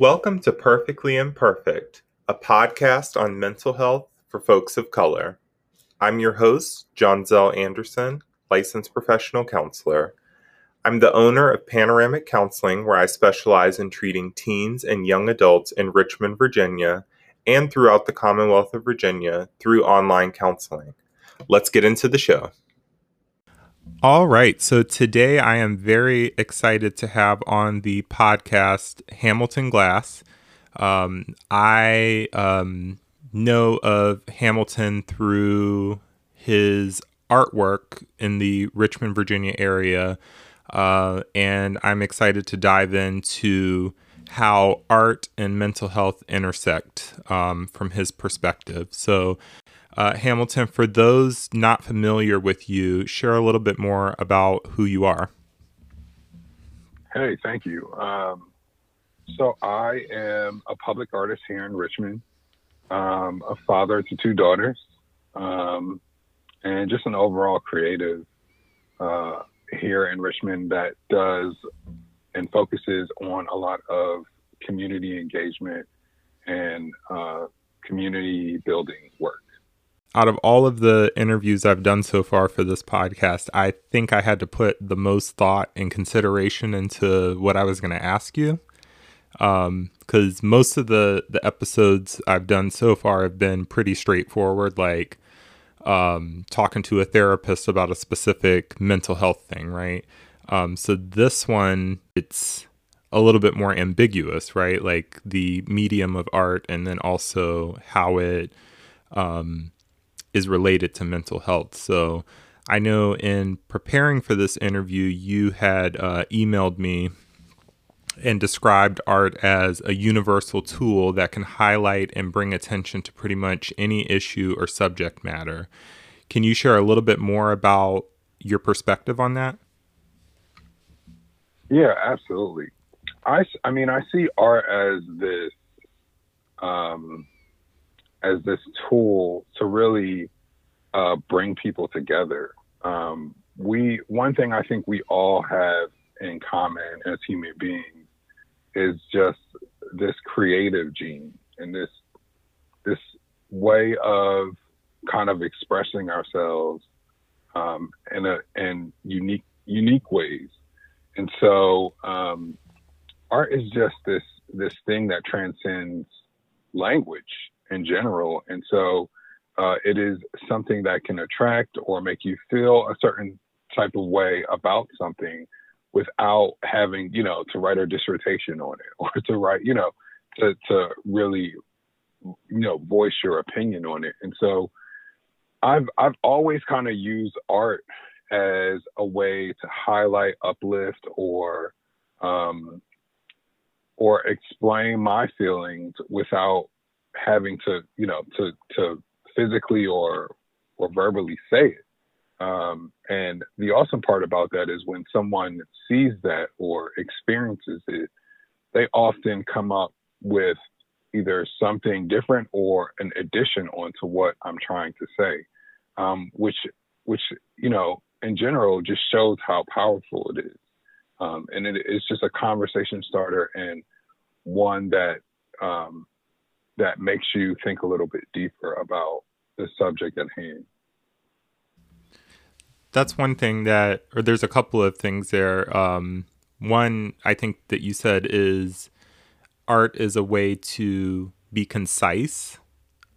Welcome to Perfectly Imperfect, a podcast on mental health for folks of color. I'm your host, John Zell Anderson, licensed professional counselor. I'm the owner of Panoramic Counseling, where I specialize in treating teens and young adults in Richmond, Virginia, and throughout the Commonwealth of Virginia through online counseling. Let's get into the show. All right. So today I am very excited to have on the podcast Hamilton Glass. Um, I um, know of Hamilton through his artwork in the Richmond, Virginia area. Uh, and I'm excited to dive into how art and mental health intersect um, from his perspective. So, uh, Hamilton, for those not familiar with you, share a little bit more about who you are. Hey, thank you. Um, so, I am a public artist here in Richmond, um, a father to two daughters, um, and just an overall creative uh, here in Richmond that does and focuses on a lot of community engagement and uh, community building work out of all of the interviews I've done so far for this podcast, I think I had to put the most thought and consideration into what I was going to ask you. Because um, most of the, the episodes I've done so far have been pretty straightforward, like um, talking to a therapist about a specific mental health thing, right? Um, so this one, it's a little bit more ambiguous, right? Like the medium of art and then also how it um, is related to mental health. So I know in preparing for this interview, you had uh, emailed me and described art as a universal tool that can highlight and bring attention to pretty much any issue or subject matter. Can you share a little bit more about your perspective on that? Yeah, absolutely. I, I mean, I see art as this um, as this tool to really uh, bring people together. Um, we one thing I think we all have in common as human beings is just this creative gene and this this way of kind of expressing ourselves um, in a in unique unique ways. And so um, art is just this this thing that transcends language in general. And so uh, it is something that can attract or make you feel a certain type of way about something without having, you know, to write a dissertation on it or to write, you know, to, to really, you know, voice your opinion on it. And so I've, I've always kind of used art as a way to highlight, uplift, or, um, or explain my feelings without having to, you know, to to physically or or verbally say it. Um, and the awesome part about that is when someone sees that or experiences it, they often come up with either something different or an addition onto what I'm trying to say, um, which which you know in general just shows how powerful it is. Um, and it, it's just a conversation starter and one that um, that makes you think a little bit deeper about the subject at hand. That's one thing that, or there's a couple of things there. Um, one, I think that you said is art is a way to be concise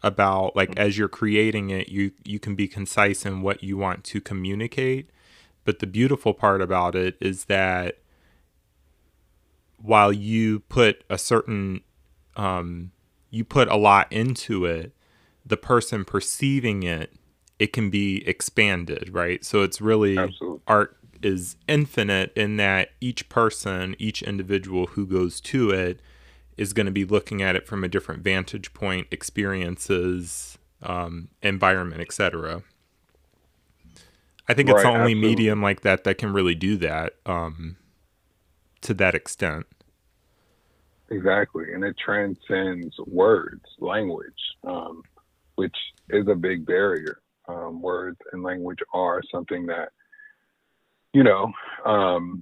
about like as you're creating it you you can be concise in what you want to communicate but the beautiful part about it is that while you put a certain um, you put a lot into it, the person perceiving it, it can be expanded, right? So it's really Absolutely. art is infinite in that each person, each individual who goes to it is going to be looking at it from a different vantage point, experiences, um, environment, etc. I think right, it's the only absolutely. medium like that that can really do that um, to that extent. Exactly, and it transcends words, language, um, which is a big barrier. Um, words and language are something that you know um,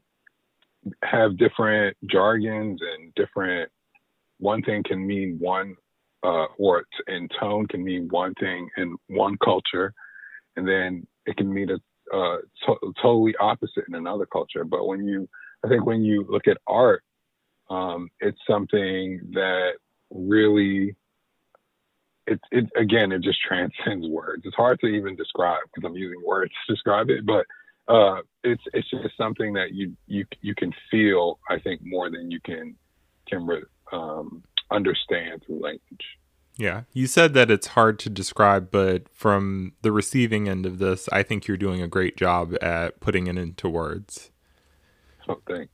have different jargons and different one thing can mean one, uh, or in tone can mean one thing in one culture, and then it can mean a uh, to- totally opposite in another culture. But when you, I think when you look at art, um, it's something that really it, it again it just transcends words. It's hard to even describe because i'm using words to describe it but uh, it's it's just something that you you you can feel i think more than you can can um, understand through language. Yeah. You said that it's hard to describe but from the receiving end of this i think you're doing a great job at putting it into words. Oh thanks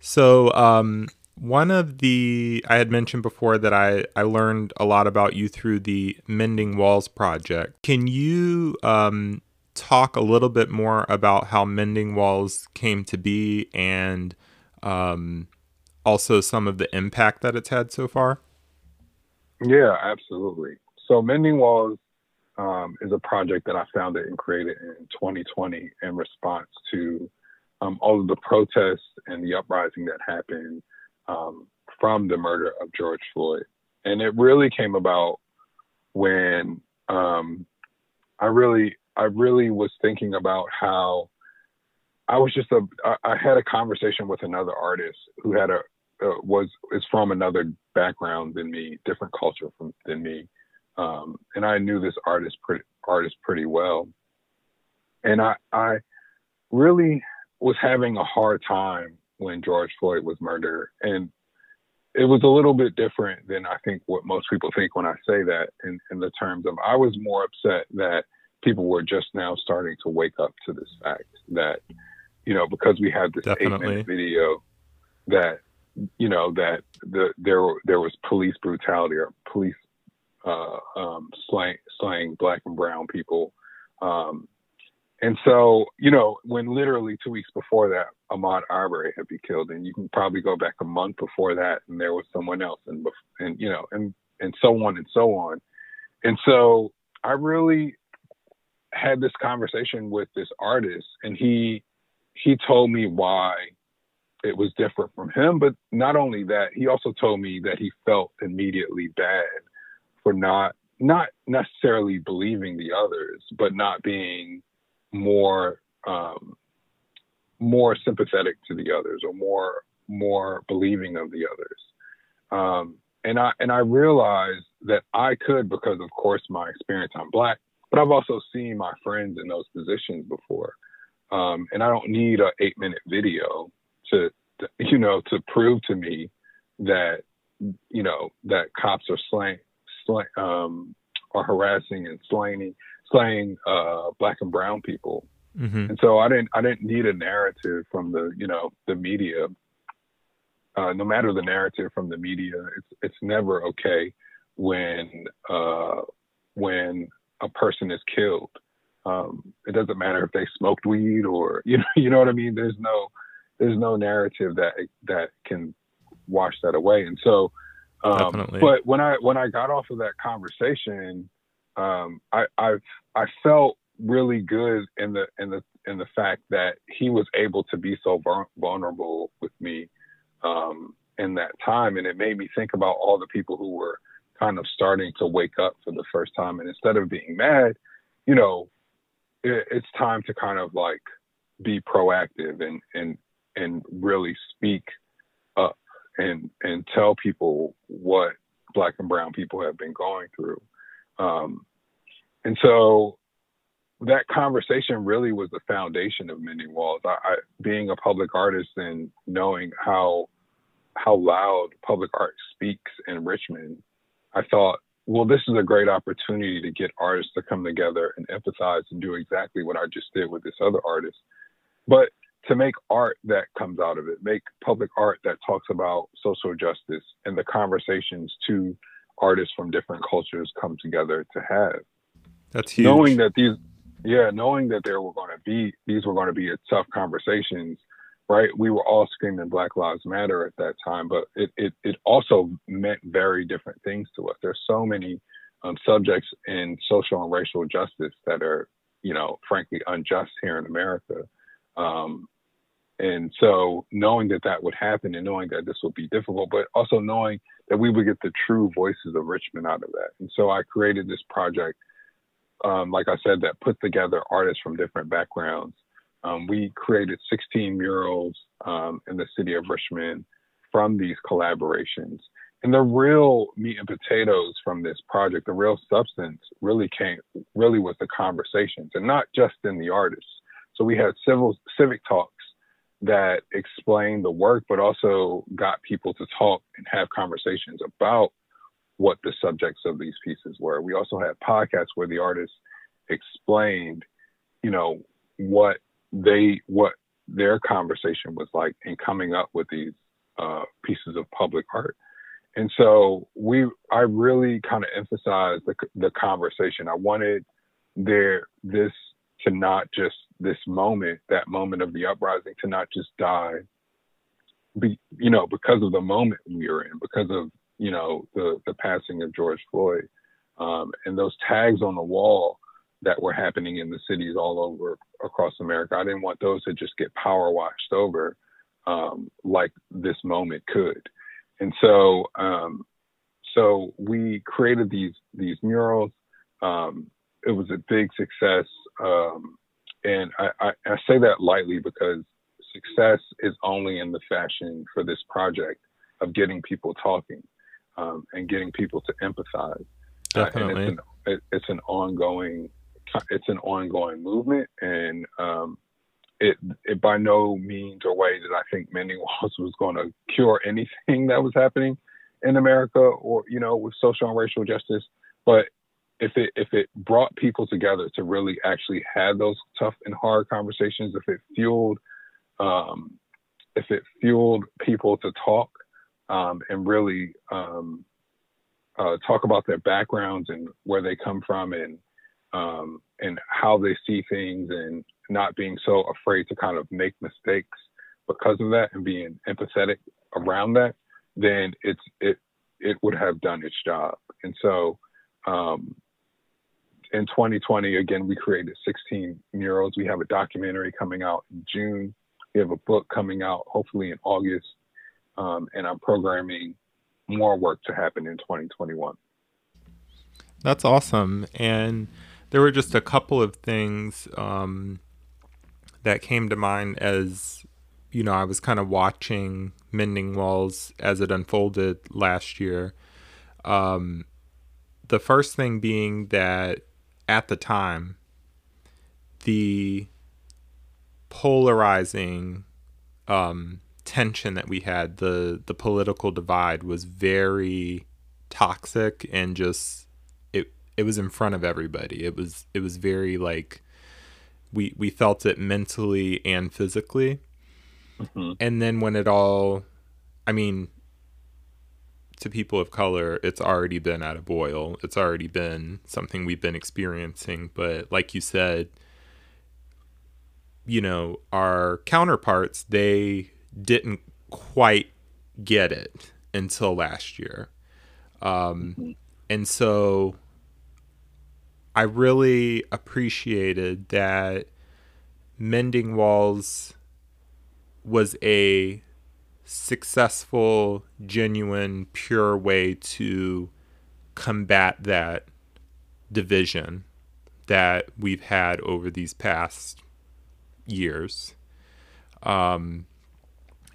so um one of the I had mentioned before that I I learned a lot about you through the Mending Walls project. Can you um, talk a little bit more about how Mending Walls came to be and um, also some of the impact that it's had so far? Yeah, absolutely. So Mending Walls um, is a project that I founded and created in 2020 in response to um, all of the protests and the uprising that happened um, from the murder of George Floyd. And it really came about when um, I really, I really was thinking about how I was just a, I had a conversation with another artist who had a, uh, was, is from another background than me, different culture from, than me. Um, and I knew this artist pretty, artist pretty well. And I, I really was having a hard time when George Floyd was murdered. And it was a little bit different than I think what most people think when I say that in, in the terms of I was more upset that people were just now starting to wake up to this fact that, you know, because we had this Definitely. eight minute video that, you know, that the there there was police brutality or police uh, um, slaying slaying black and brown people um, and so, you know, when literally two weeks before that, Ahmaud Arbery had been killed, and you can probably go back a month before that, and there was someone else, and and you know, and and so on and so on. And so, I really had this conversation with this artist, and he he told me why it was different from him. But not only that, he also told me that he felt immediately bad for not not necessarily believing the others, but not being more um, more sympathetic to the others or more more believing of the others. Um, and I and I realized that I could because of course my experience I'm black, but I've also seen my friends in those positions before. Um, and I don't need a eight minute video to, to, you know to prove to me that you know that cops are slaying, slaying um, are harassing and slaying slaying uh, black and brown people. Mm-hmm. And so I didn't I didn't need a narrative from the you know the media. Uh, no matter the narrative from the media, it's it's never okay when uh, when a person is killed. Um, it doesn't matter if they smoked weed or you know you know what I mean. There's no there's no narrative that that can wash that away. And so, um, but when I when I got off of that conversation, um, I I've, I felt really good in the in the in the fact that he was able to be so vulnerable with me um, in that time, and it made me think about all the people who were kind of starting to wake up for the first time, and instead of being mad, you know, it, it's time to kind of like be proactive and and and really speak up and and tell people what black and brown people have been going through. Um, and so that conversation really was the foundation of Mending Walls. I, I, being a public artist and knowing how how loud public art speaks in Richmond, I thought, well, this is a great opportunity to get artists to come together and empathize and do exactly what I just did with this other artist. But to make art that comes out of it, make public art that talks about social justice and the conversations two artists from different cultures come together to have. That's huge. Knowing that these, yeah, knowing that there were going to be these were going to be tough conversations, right? We were all screaming Black Lives Matter at that time, but it it it also meant very different things to us. There's so many um, subjects in social and racial justice that are, you know, frankly unjust here in America. Um, And so knowing that that would happen and knowing that this would be difficult, but also knowing that we would get the true voices of Richmond out of that. And so I created this project, um, like I said, that put together artists from different backgrounds. Um, we created 16 murals um, in the city of Richmond from these collaborations. And the real meat and potatoes from this project, the real substance really came, really was the conversations and not just in the artists. So we had civil, civic talks that explained the work, but also got people to talk and have conversations about what the subjects of these pieces were. We also had podcasts where the artists explained, you know, what they, what their conversation was like in coming up with these uh, pieces of public art. And so we, I really kind of emphasized the, the conversation. I wanted there, this to not just this moment, that moment of the uprising, to not just die, be, you know, because of the moment we are in, because of, you know, the, the passing of George Floyd. Um, and those tags on the wall that were happening in the cities all over across America, I didn't want those to just get power washed over um, like this moment could. And so, um, so we created these these murals. Um, it was a big success. Um, and I, I, I, say that lightly because success is only in the fashion for this project of getting people talking um, and getting people to empathize. Definitely. Uh, it's an, it, it's an ongoing it's an ongoing movement and um, it, it by no means or way did I think Mending Walls was going to cure anything that was happening in America or you know with social and racial justice, but if it if it brought people together to really actually have those tough and hard conversations, if it fueled um, if it fueled people to talk um, and really um, uh, talk about their backgrounds and where they come from and um, and how they see things and not being so afraid to kind of make mistakes because of that and being empathetic around that, then it's it it would have done its job. And so um, in 2020, again, we created 16 murals. We have a documentary coming out in June. We have a book coming out hopefully in August. Um, and I'm programming more work to happen in 2021. That's awesome. And there were just a couple of things um, that came to mind as, you know, I was kind of watching Mending Walls as it unfolded last year. Um, the first thing being that at the time, the polarizing um, tension that we had, the the political divide was very toxic and just it it was in front of everybody. It was it was very like we we felt it mentally and physically. Mm-hmm. And then when it all I mean to people of color, it's already been at a boil. It's already been something we've been experiencing. But like you said, you know, our counterparts, they didn't quite get it until last year. Um. And so I really appreciated that Mending Walls was a successful, genuine, pure way to combat that division that we've had over these past years. Um,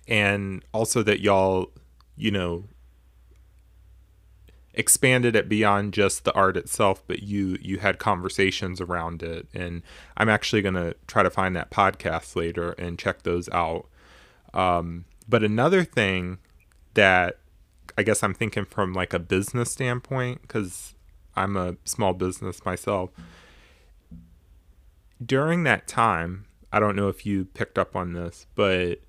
and also that y'all, you know, expanded it beyond just the art itself, but you you had conversations around it. And I'm actually gonna try to find that podcast later and check those out. Um, but another thing that I guess I'm thinking from like a business standpoint, because I'm a small business myself. During that time, I don't know if you picked up on this, but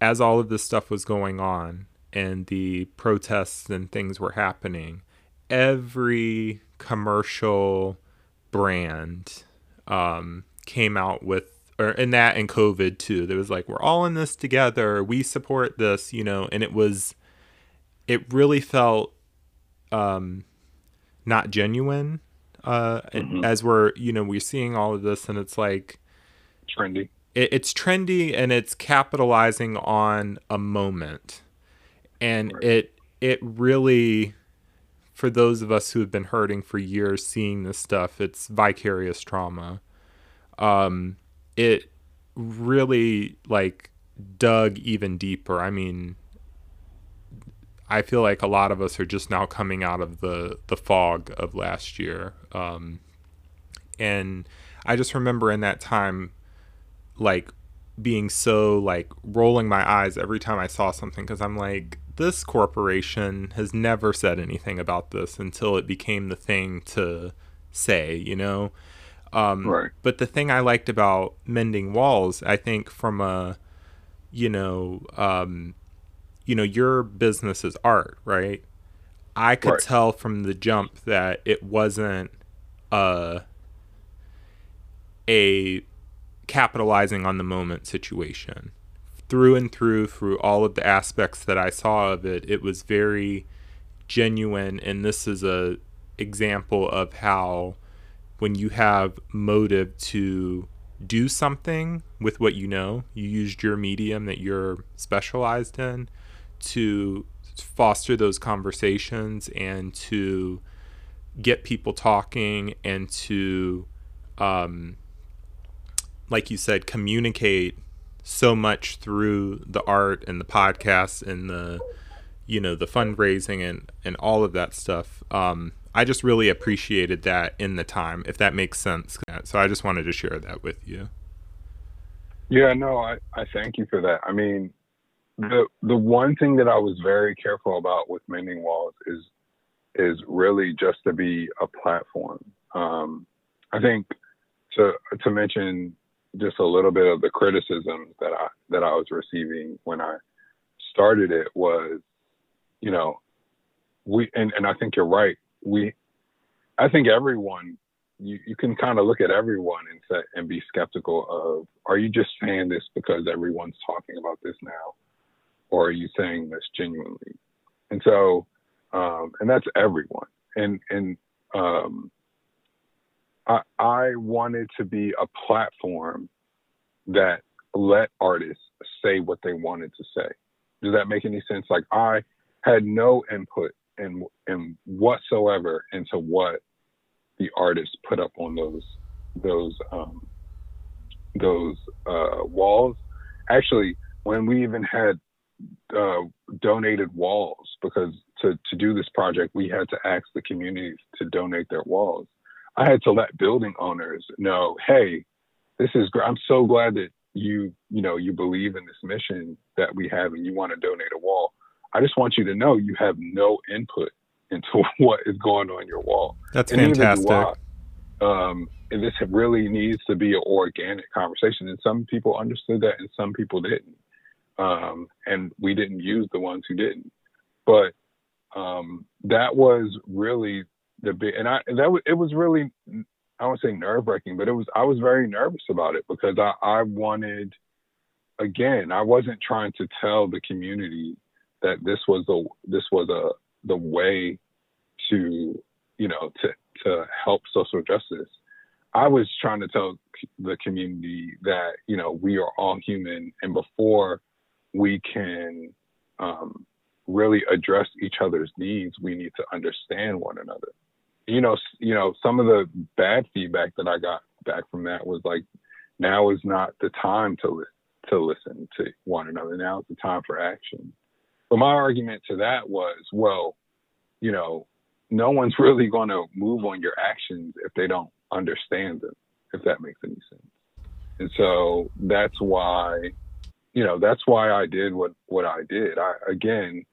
as all of this stuff was going on and the protests and things were happening, every commercial brand um, came out with or in that and COVID too. There was like, we're all in this together. We support this, you know, and it was, it really felt um, not genuine uh, mm-hmm. as we're, you know, we're seeing all of this and it's like trendy. It, it's trendy and it's capitalizing on a moment, and right. it it really for those of us who have been hurting for years seeing this stuff it's vicarious trauma. Um it really like dug even deeper. I mean i feel like a lot of us are just now coming out of the the fog of last year. Um and i just remember in that time like being so like rolling my eyes every time i saw something because i'm like this corporation has never said anything about this until it became the thing to say, you know? Um, right. But the thing I liked about mending walls, I think from a, you know, um, you know, your business is art, right? I could right. tell from the jump that it wasn't a, a capitalizing on the moment situation. Through and through through all of the aspects that I saw of it it was very genuine and this is a example of how when you have motive to do something with what you know you used your medium that you're specialized in to foster those conversations and to get people talking and to um, like you said communicate so much through the art and the podcasts and the you know the fundraising and and all of that stuff. Um i just really appreciated that in the time if that makes sense so i just wanted to share that with you. Yeah no i i thank you for that. I mean the the one thing that i was very careful about with mending walls is is really just to be a platform. Um i think to to mention just a little bit of the criticism that I that I was receiving when I started it was, you know, we and, and I think you're right. We I think everyone you, you can kind of look at everyone and say and be skeptical of are you just saying this because everyone's talking about this now? Or are you saying this genuinely? And so um and that's everyone. And and um I, I wanted to be a platform that let artists say what they wanted to say. Does that make any sense? Like I had no input in in whatsoever into what the artists put up on those those um, those uh, walls. Actually, when we even had uh, donated walls, because to to do this project, we had to ask the community to donate their walls. I had to let building owners know, hey, this is great. I'm so glad that you, you know, you believe in this mission that we have and you want to donate a wall. I just want you to know you have no input into what is going on your wall. That's and fantastic. um, and this really needs to be an organic conversation. And some people understood that and some people didn't. Um, and we didn't use the ones who didn't. But um, that was really the big, and I that was it was really I won't say nerve wracking, but it was I was very nervous about it because I I wanted again I wasn't trying to tell the community that this was the this was a the way to you know to to help social justice. I was trying to tell the community that you know we are all human, and before we can um, really address each other's needs, we need to understand one another you know, you know, some of the bad feedback that I got back from that was like, now is not the time to li- to listen to one another. Now is the time for action. But my argument to that was, well, you know, no one's really going to move on your actions if they don't understand them, if that makes any sense. And so that's why, you know, that's why I did what what I did. I again,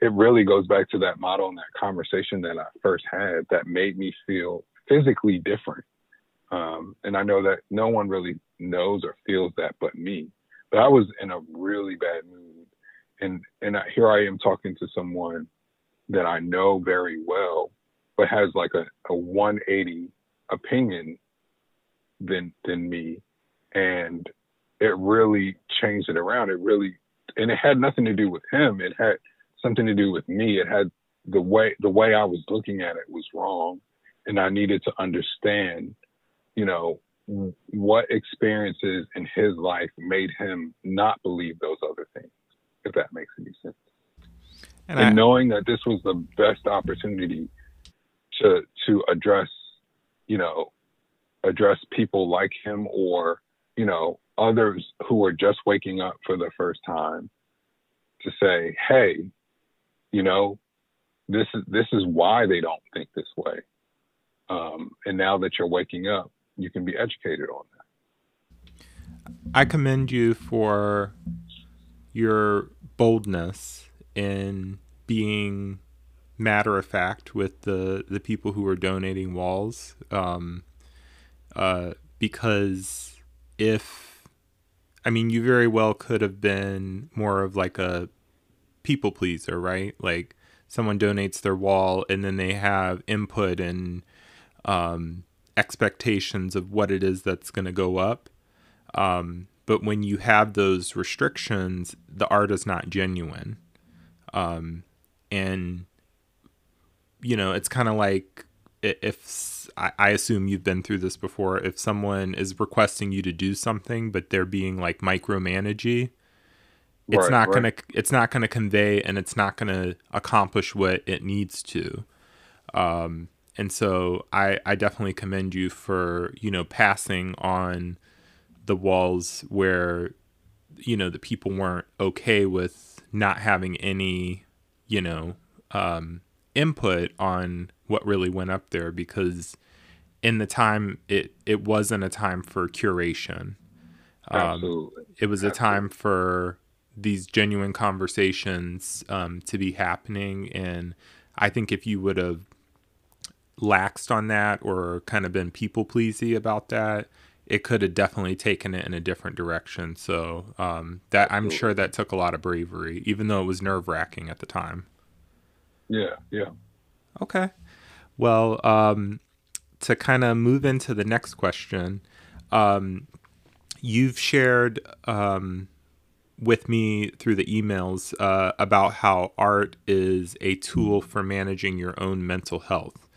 it really goes back to that model and that conversation that I first had that made me feel physically different. Um, and I know that no one really knows or feels that but me. But I was in a really bad mood, and and I, here I am talking to someone that I know very well, but has like a, a 180 opinion than than me, and it really changed it around. It really, and it had nothing to do with him. It had something to do with me. It had the way the way I was looking at it was wrong, and I needed to understand, you know, what experiences in his life made him not believe those other things, if that makes any sense. And, and I, knowing that this was the best opportunity to to address, you know, address people like him or, you know, others who are just waking up for the first time to say, hey, you know, this is this is why they don't think this way. Um, and now that you're waking up, you can be educated on that. I commend you for your boldness in being matter of fact with the the people who are donating walls um, uh, because if I mean you very well could have been more of like a people pleaser right like someone donates their wall and then they have input and um, expectations of what it is that's going to go up. Um, but when you have those restrictions, the art is not genuine. Um, and, you know, it's kind of like if I, assume you've been through this before, if someone is requesting you to do something, but they're being like micromanagey, it's right, not right. gonna it's not gonna convey and it's not gonna accomplish what it needs to. Um, and so I, I definitely commend you for you know passing on the walls where you know the people weren't okay with not having any you know um, input on what really went up there because in the time it it wasn't a time for curation um, Absolutely. it was Absolutely. a time for these genuine conversations um, to be happening and i think if you would have laxed on that or kind of been people pleasy about that, it could have definitely taken it in a different direction. So um, that I'm sure that took a lot of bravery, even though it was nerve wracking at the time. Yeah, yeah. Okay. Well, um, to kind of move into the next question, um, you've shared um, with me through the emails uh, about how art is a tool for managing your own mental health.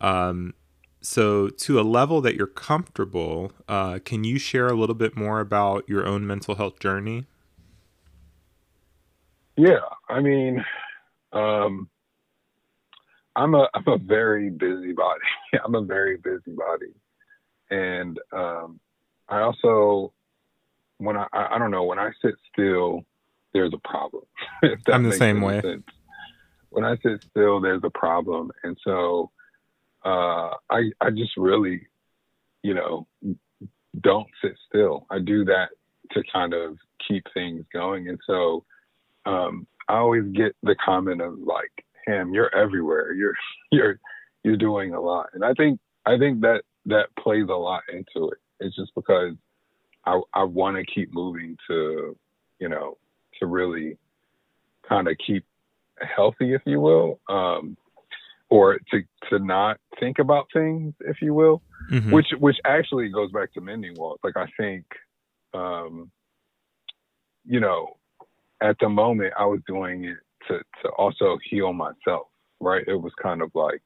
Um, so, to a level that you're comfortable, uh, can you share a little bit more about your own mental health journey? Yeah, I mean, um, I'm a I'm a very busybody. I'm a very busybody, and um, I also when I I don't know when I sit still, there's a problem. I'm the same way. Sense. When I sit still, there's a problem, and so uh, I I just really, you know, don't sit still. I do that to kind of keep things going, and so um, I always get the comment of like, "Ham, you're everywhere. You're you're you're doing a lot," and I think I think that that plays a lot into it. It's just because I I want to keep moving to, you know, to really kind of keep healthy, if you will. Um, or to to not think about things, if you will, mm-hmm. which which actually goes back to mending walls. Like I think, um, you know, at the moment I was doing it to to also heal myself. Right? It was kind of like,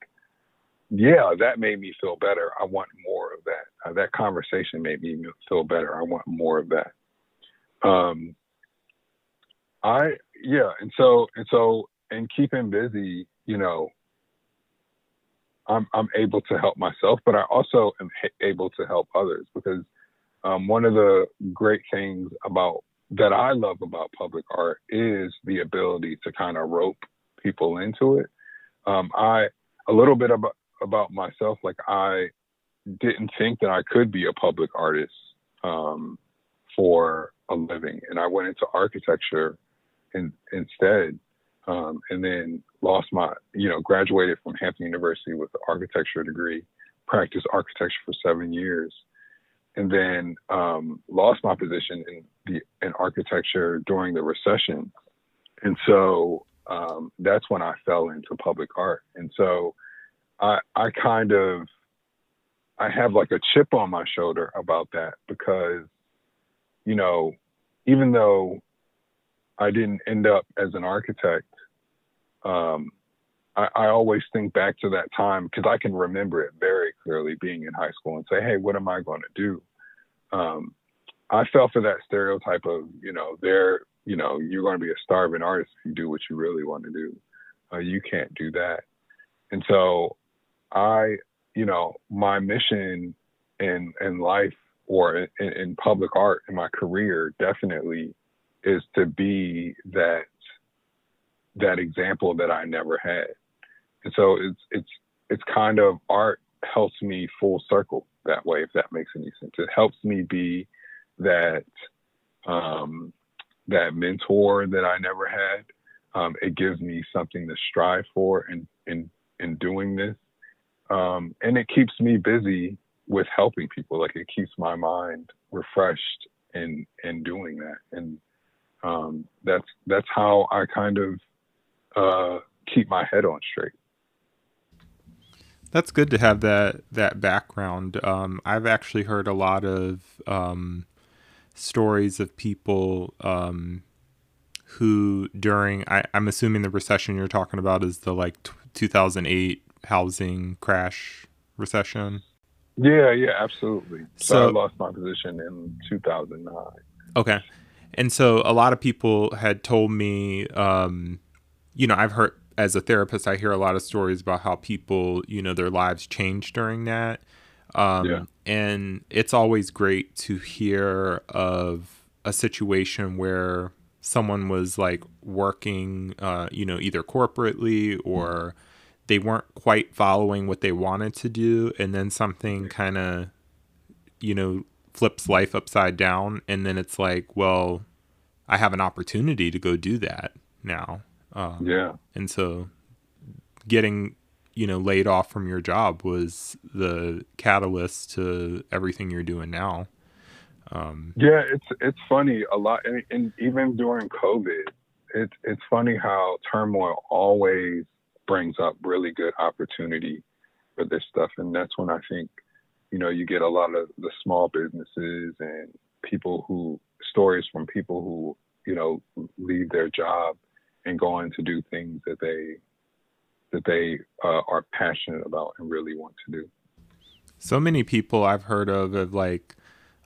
yeah, that made me feel better. I want more of that. Uh, that conversation made me feel better. I want more of that. Um, I yeah, and so and so and keeping busy, you know, I'm I'm able to help myself, but I also am able to help others because um, one of the great things about that I love about public art is the ability to kind of rope people into it. Um, I a little bit about about myself, like I didn't think that I could be a public artist um, for a living, and I went into architecture in, instead um, and then lost my, you know, graduated from Hampton University with an architecture degree, practiced architecture for seven years, and then um, lost my position in the in architecture during the recession, and so um, that's when I fell into public art, and so I I kind of I have like a chip on my shoulder about that because, you know, even though I didn't end up as an architect, um, I, I, always think back to that time because I can remember it very clearly being in high school, and say, hey, what am I going to do? Um, I fell for that stereotype of, you know, there, you know, you're going to be a starving artist if you do what you really want to do. Uh, you can't do that. And so I, you know, my mission in in life or in, in public art in my career definitely is to be that that example that I never had. And so it's it's it's kind of art helps me full circle that way, if that makes any sense. It helps me be that um, that mentor that I never had. Um, it gives me something to strive for in in in doing this, um, and it keeps me busy with helping people. Like it keeps my mind refreshed in in doing that, and um, that's that's how I kind of uh, keep my head on straight. That's good to have that that background. Um, I've actually heard a lot of um, stories of people um, who, during I, am assuming the recession you're talking about is the like t- 2008 housing crash recession. Yeah, yeah, absolutely. So, so I lost my position in 2009. Okay. And so a lot of people had told me, um, you know, I've heard as a therapist, I hear a lot of stories about how people, you know, their lives changed during that. Um, yeah. And it's always great to hear of a situation where someone was like working, uh, you know, either corporately or they weren't quite following what they wanted to do. And then something kind of, you know, flips life upside down. And then it's like, well, I have an opportunity to go do that now. Um, yeah. And so getting, you know, laid off from your job was the catalyst to everything you're doing now. Um, yeah, it's it's funny a lot, and, and even during COVID, it's it's funny how turmoil always brings up really good opportunity for this stuff, and that's when I think, you know, you get a lot of the small businesses and people who stories from people who you know leave their job and go on to do things that they that they uh, are passionate about and really want to do. So many people I've heard of of like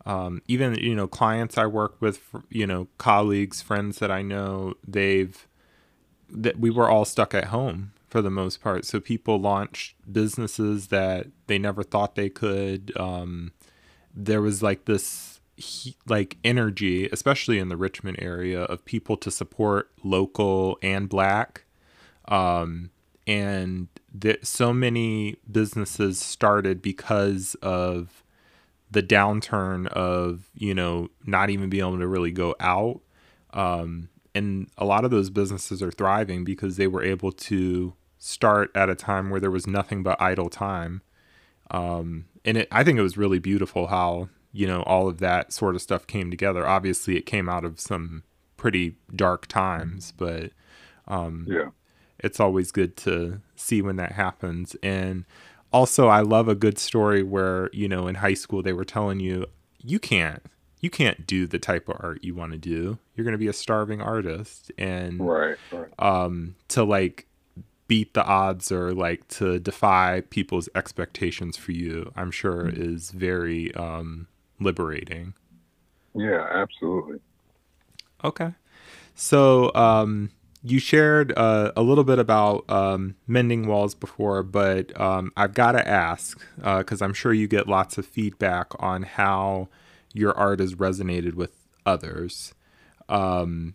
um, even you know clients I work with, you know colleagues, friends that I know, they've that we were all stuck at home for the most part. So people launched businesses that they never thought they could. Um, there was like this like energy, especially in the Richmond area, of people to support local and black. Um, and that so many businesses started because of the downturn of you know not even being able to really go out um, and a lot of those businesses are thriving because they were able to start at a time where there was nothing but idle time. Um, and it, i think it was really beautiful how you know all of that sort of stuff came together. Obviously it came out of some pretty dark times but um, yeah. it's always good to see when that happens. And also i love a good story where you know in high school they were telling you you can't you can't do the type of art you want to do. You're going to be a starving artist. And right, right. um to like beat the odds or like to defy people's expectations for you i'm sure mm-hmm. is very um liberating. Yeah, absolutely. Okay. So, um, you shared uh, a little bit about um, mending walls before, but um, I've got to ask because uh, I'm sure you get lots of feedback on how your art has resonated with others. Um,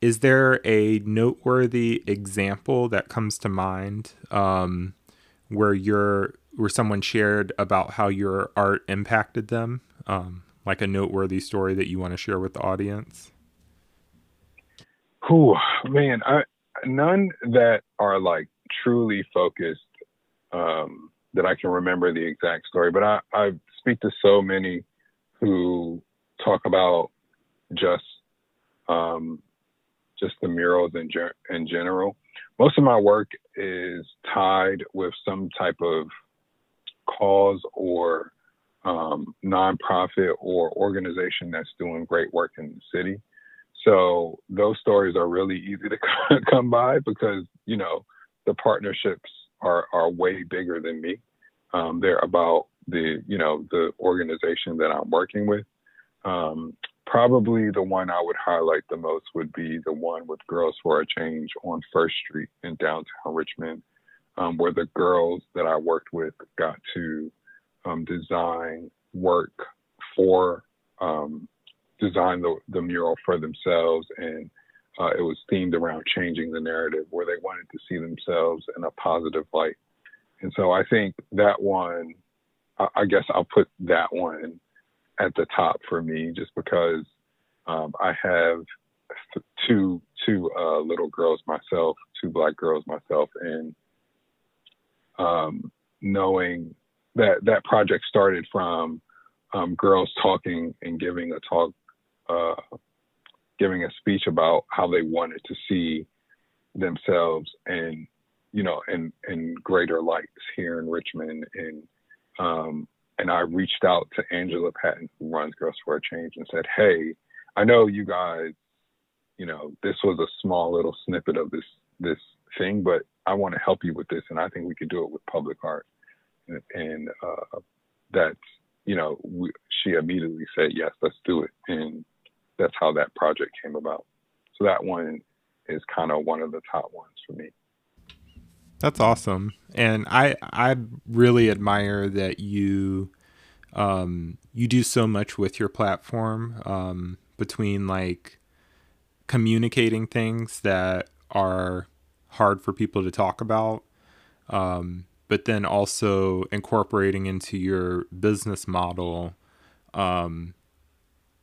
is there a noteworthy example that comes to mind um, where you're where someone shared about how your art impacted them, um, like a noteworthy story that you want to share with the audience? Oh man, I, none that are like truly focused um, that I can remember the exact story, but I, I speak to so many who talk about just um, just the murals in, in general. Most of my work is tied with some type of cause or um, nonprofit or organization that's doing great work in the city. So those stories are really easy to come by because you know the partnerships are are way bigger than me. um, they're about the you know the organization that I'm working with. Um, probably the one I would highlight the most would be the one with Girls for a Change on First Street in downtown Richmond, um, where the girls that I worked with got to um, design work for um, design the, the mural for themselves. And uh, it was themed around changing the narrative where they wanted to see themselves in a positive light. And so i think that one i, I guess i'll put that one at the top for me just because um, i have two two uh, little girls myself two black girls myself and um, knowing that that project started from um, girls talking and giving a talk, uh, giving a speech about how they wanted to see themselves and you know in in greater lights here in Richmond and um, and I reached out to Angela Patton who runs Girls for a Change and said, hey, I know you guys, you know, this was a small little snippet of this this thing, but I want to help you with this, and I think we could do it with public art, and, and uh, that's you know, we, she immediately said, yes, let's do it. And that's how that project came about. So that one is kind of one of the top ones for me. That's awesome. And I, I really admire that you, um, you do so much with your platform, um, between like communicating things that are hard for people to talk about, um, but then also incorporating into your business model um,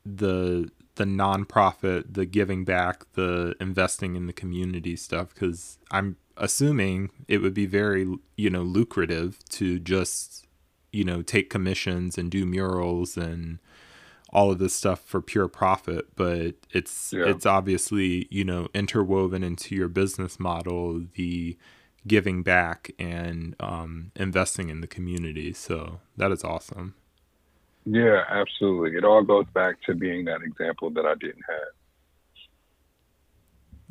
the the nonprofit, the giving back, the investing in the community stuff because I'm assuming it would be very you know lucrative to just you know take commissions and do murals and all of this stuff for pure profit but it's yeah. it's obviously you know interwoven into your business model the giving back and um, investing in the community. So that is awesome. Yeah, absolutely. It all goes back to being that example that I didn't have.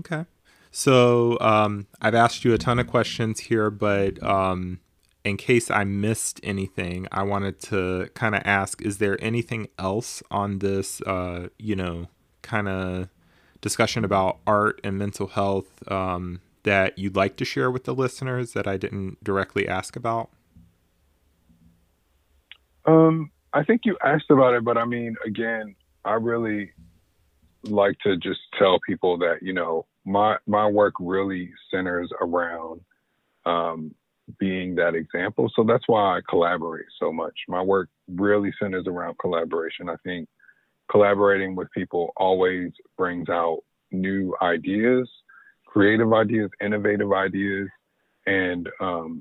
Okay. So um, I've asked you a ton of questions here, but um, in case I missed anything, I wanted to kind of ask: Is there anything else on this, uh, you know, kind of discussion about art and mental health um, that you'd like to share with the listeners that I didn't directly ask about? Um, I think you asked about it, but I mean, again, I really like to just tell people that you know my my work really centers around um, being that example. So that's why I collaborate so much. My work really centers around collaboration. I think collaborating with people always brings out new ideas creative ideas, innovative ideas, and um,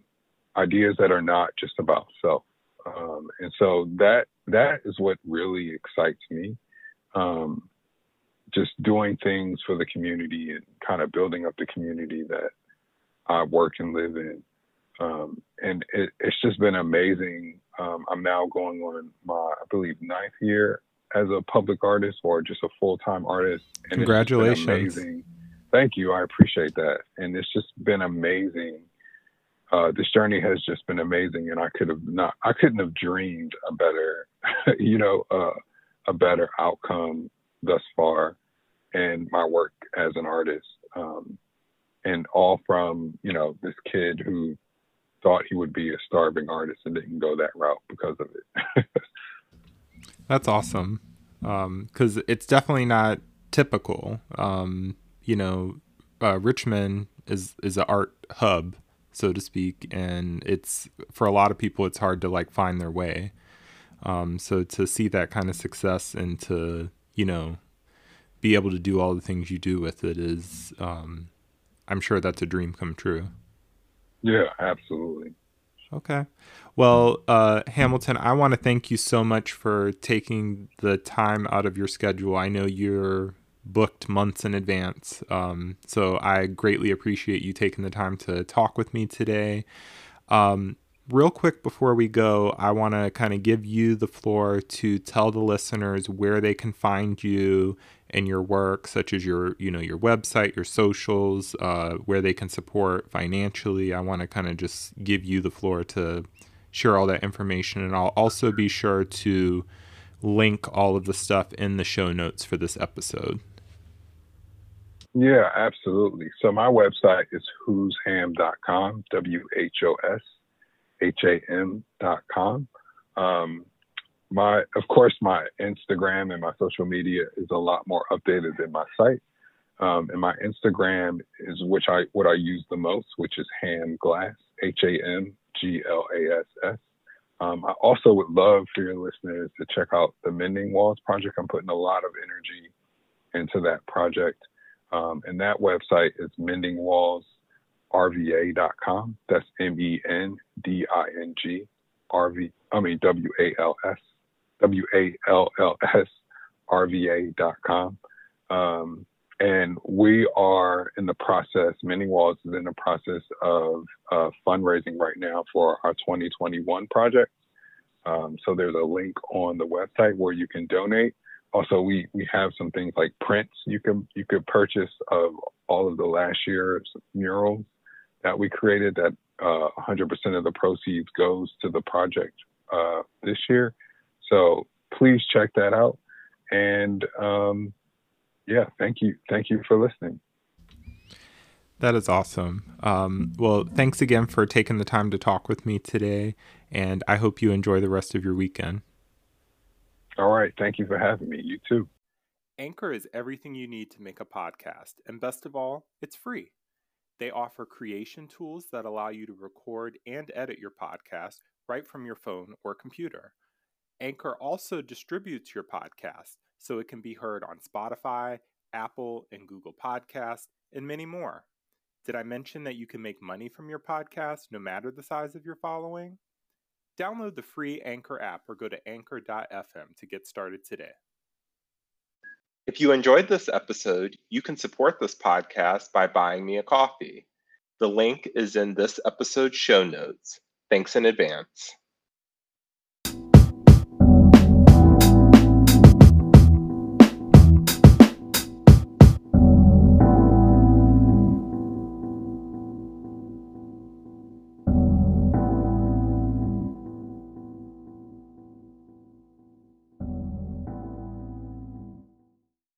ideas that are not just about self. Um, and so that that is what really excites me. Um, just doing things for the community and kind of building up the community that I work and live in. Um, and it, it's just been amazing. Um, I'm now going on my, I believe, ninth year as a public artist or just a full time artist. And Congratulations! amazing Thank you. I appreciate that. And it's just been amazing. Uh, this journey has just been amazing, and I could have not, I couldn't have dreamed a better, you know, uh, a better outcome thus far in my work as an artist. Um, and all from, you know, this kid who thought he would be a starving artist and didn't go that route because of it. That's awesome. Because um, it's definitely not typical. Um, you know, uh, Richmond is is an art hub, so to speak, and it's for a lot of people it's hard to like find their way. Um, so to see that kind of success and to you know be able to do all the things you do with it is, um, I'm sure that's a dream come true. Yeah, absolutely. Okay. Well, uh, Hamilton, I want to thank you so much for taking the time out of your schedule. I know you're booked months in advance. Um, so I greatly appreciate you taking the time to talk with me today. Um, real quick before we go, I want to kind of give you the floor to tell the listeners where they can find you and your work, such as your, you know, your website, your socials, uh, where they can support financially. I want to kind of just give you the floor to share all that information. And I'll also be sure to link all of the stuff in the show notes for this episode. Yeah, absolutely. So my website is whosham.com, W H O S H A M.com. Um, my, of course, my Instagram and my social media is a lot more updated than my site. Um, and my Instagram is which I what I use the most, which is Ham Glass, H A M G L A S S. Um, I also would love for your listeners to check out the Mending Walls project. I'm putting a lot of energy into that project. Um, and that website is mendingwallsrva.com. That's M E N D I N G R V, I mean W A L S, W A L L S R V A.com. Um, and we are in the process, Mending Walls is in the process of uh, fundraising right now for our 2021 project. Um, so there's a link on the website where you can donate. Also, we, we have some things like prints you can you could purchase of all of the last year's murals that we created. That uh, 100% of the proceeds goes to the project uh, this year. So please check that out. And um, yeah, thank you. Thank you for listening. That is awesome. Um, well, thanks again for taking the time to talk with me today, and I hope you enjoy the rest of your weekend. All right. Thank you for having me. You too. Anchor is everything you need to make a podcast, and best of all, it's free. They offer creation tools that allow you to record and edit your podcast right from your phone or computer. Anchor also distributes your podcast so it can be heard on Spotify, Apple, and Google Podcasts, and many more. Did I mention that you can make money from your podcast no matter the size of your following? Download the free Anchor app or go to anchor.fm to get started today. If you enjoyed this episode, you can support this podcast by buying me a coffee. The link is in this episode's show notes. Thanks in advance.